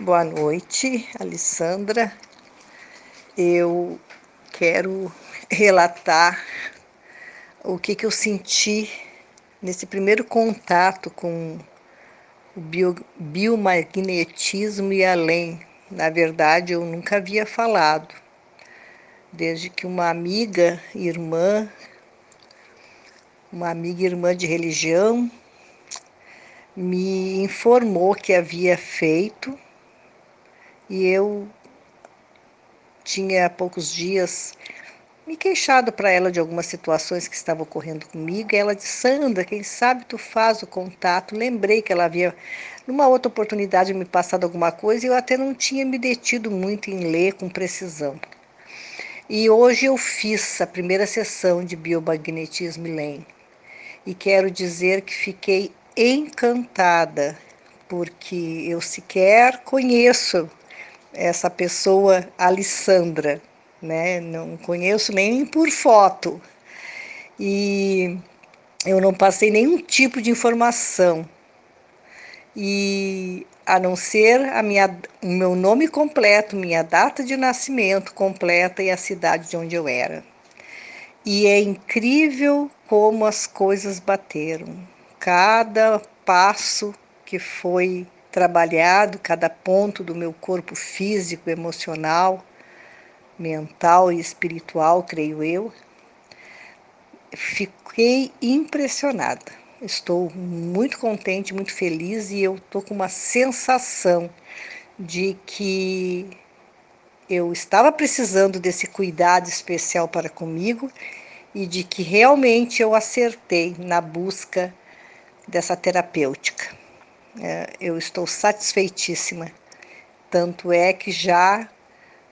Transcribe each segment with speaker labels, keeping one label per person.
Speaker 1: Boa noite, Alessandra. Eu quero relatar o que, que eu senti nesse primeiro contato com o bio, biomagnetismo e além. Na verdade, eu nunca havia falado, desde que uma amiga, irmã, uma amiga irmã de religião, me informou que havia feito e eu tinha há poucos dias me queixado para ela de algumas situações que estavam ocorrendo comigo. E ela disse: Sandra, quem sabe tu faz o contato. Lembrei que ela havia, numa outra oportunidade, me passado alguma coisa e eu até não tinha me detido muito em ler com precisão. E hoje eu fiz a primeira sessão de biomagnetismo Len. E quero dizer que fiquei encantada, porque eu sequer conheço essa pessoa, Alessandra, né? Não conheço nem por foto. E eu não passei nenhum tipo de informação. E a não ser a minha, o meu nome completo, minha data de nascimento completa e a cidade de onde eu era. E é incrível como as coisas bateram. Cada passo que foi trabalhado cada ponto do meu corpo físico, emocional, mental e espiritual, creio eu. Fiquei impressionada. Estou muito contente, muito feliz e eu estou com uma sensação de que eu estava precisando desse cuidado especial para comigo e de que realmente eu acertei na busca dessa terapêutica. É, eu estou satisfeitíssima. Tanto é que já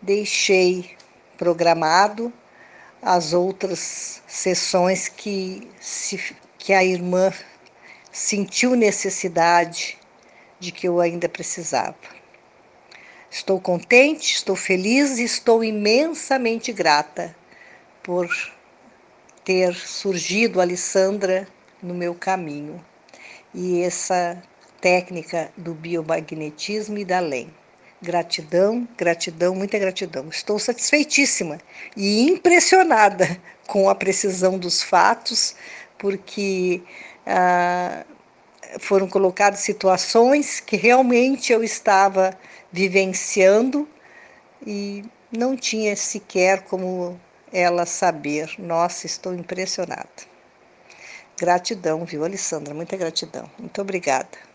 Speaker 1: deixei programado as outras sessões que, se, que a irmã sentiu necessidade de que eu ainda precisava. Estou contente, estou feliz e estou imensamente grata por ter surgido a Alessandra no meu caminho. E essa técnica do biomagnetismo e da LEM. Gratidão, gratidão, muita gratidão. Estou satisfeitíssima e impressionada com a precisão dos fatos, porque ah, foram colocadas situações que realmente eu estava vivenciando e não tinha sequer como ela saber. Nossa, estou impressionada. Gratidão, viu, Alessandra? Muita gratidão. Muito obrigada.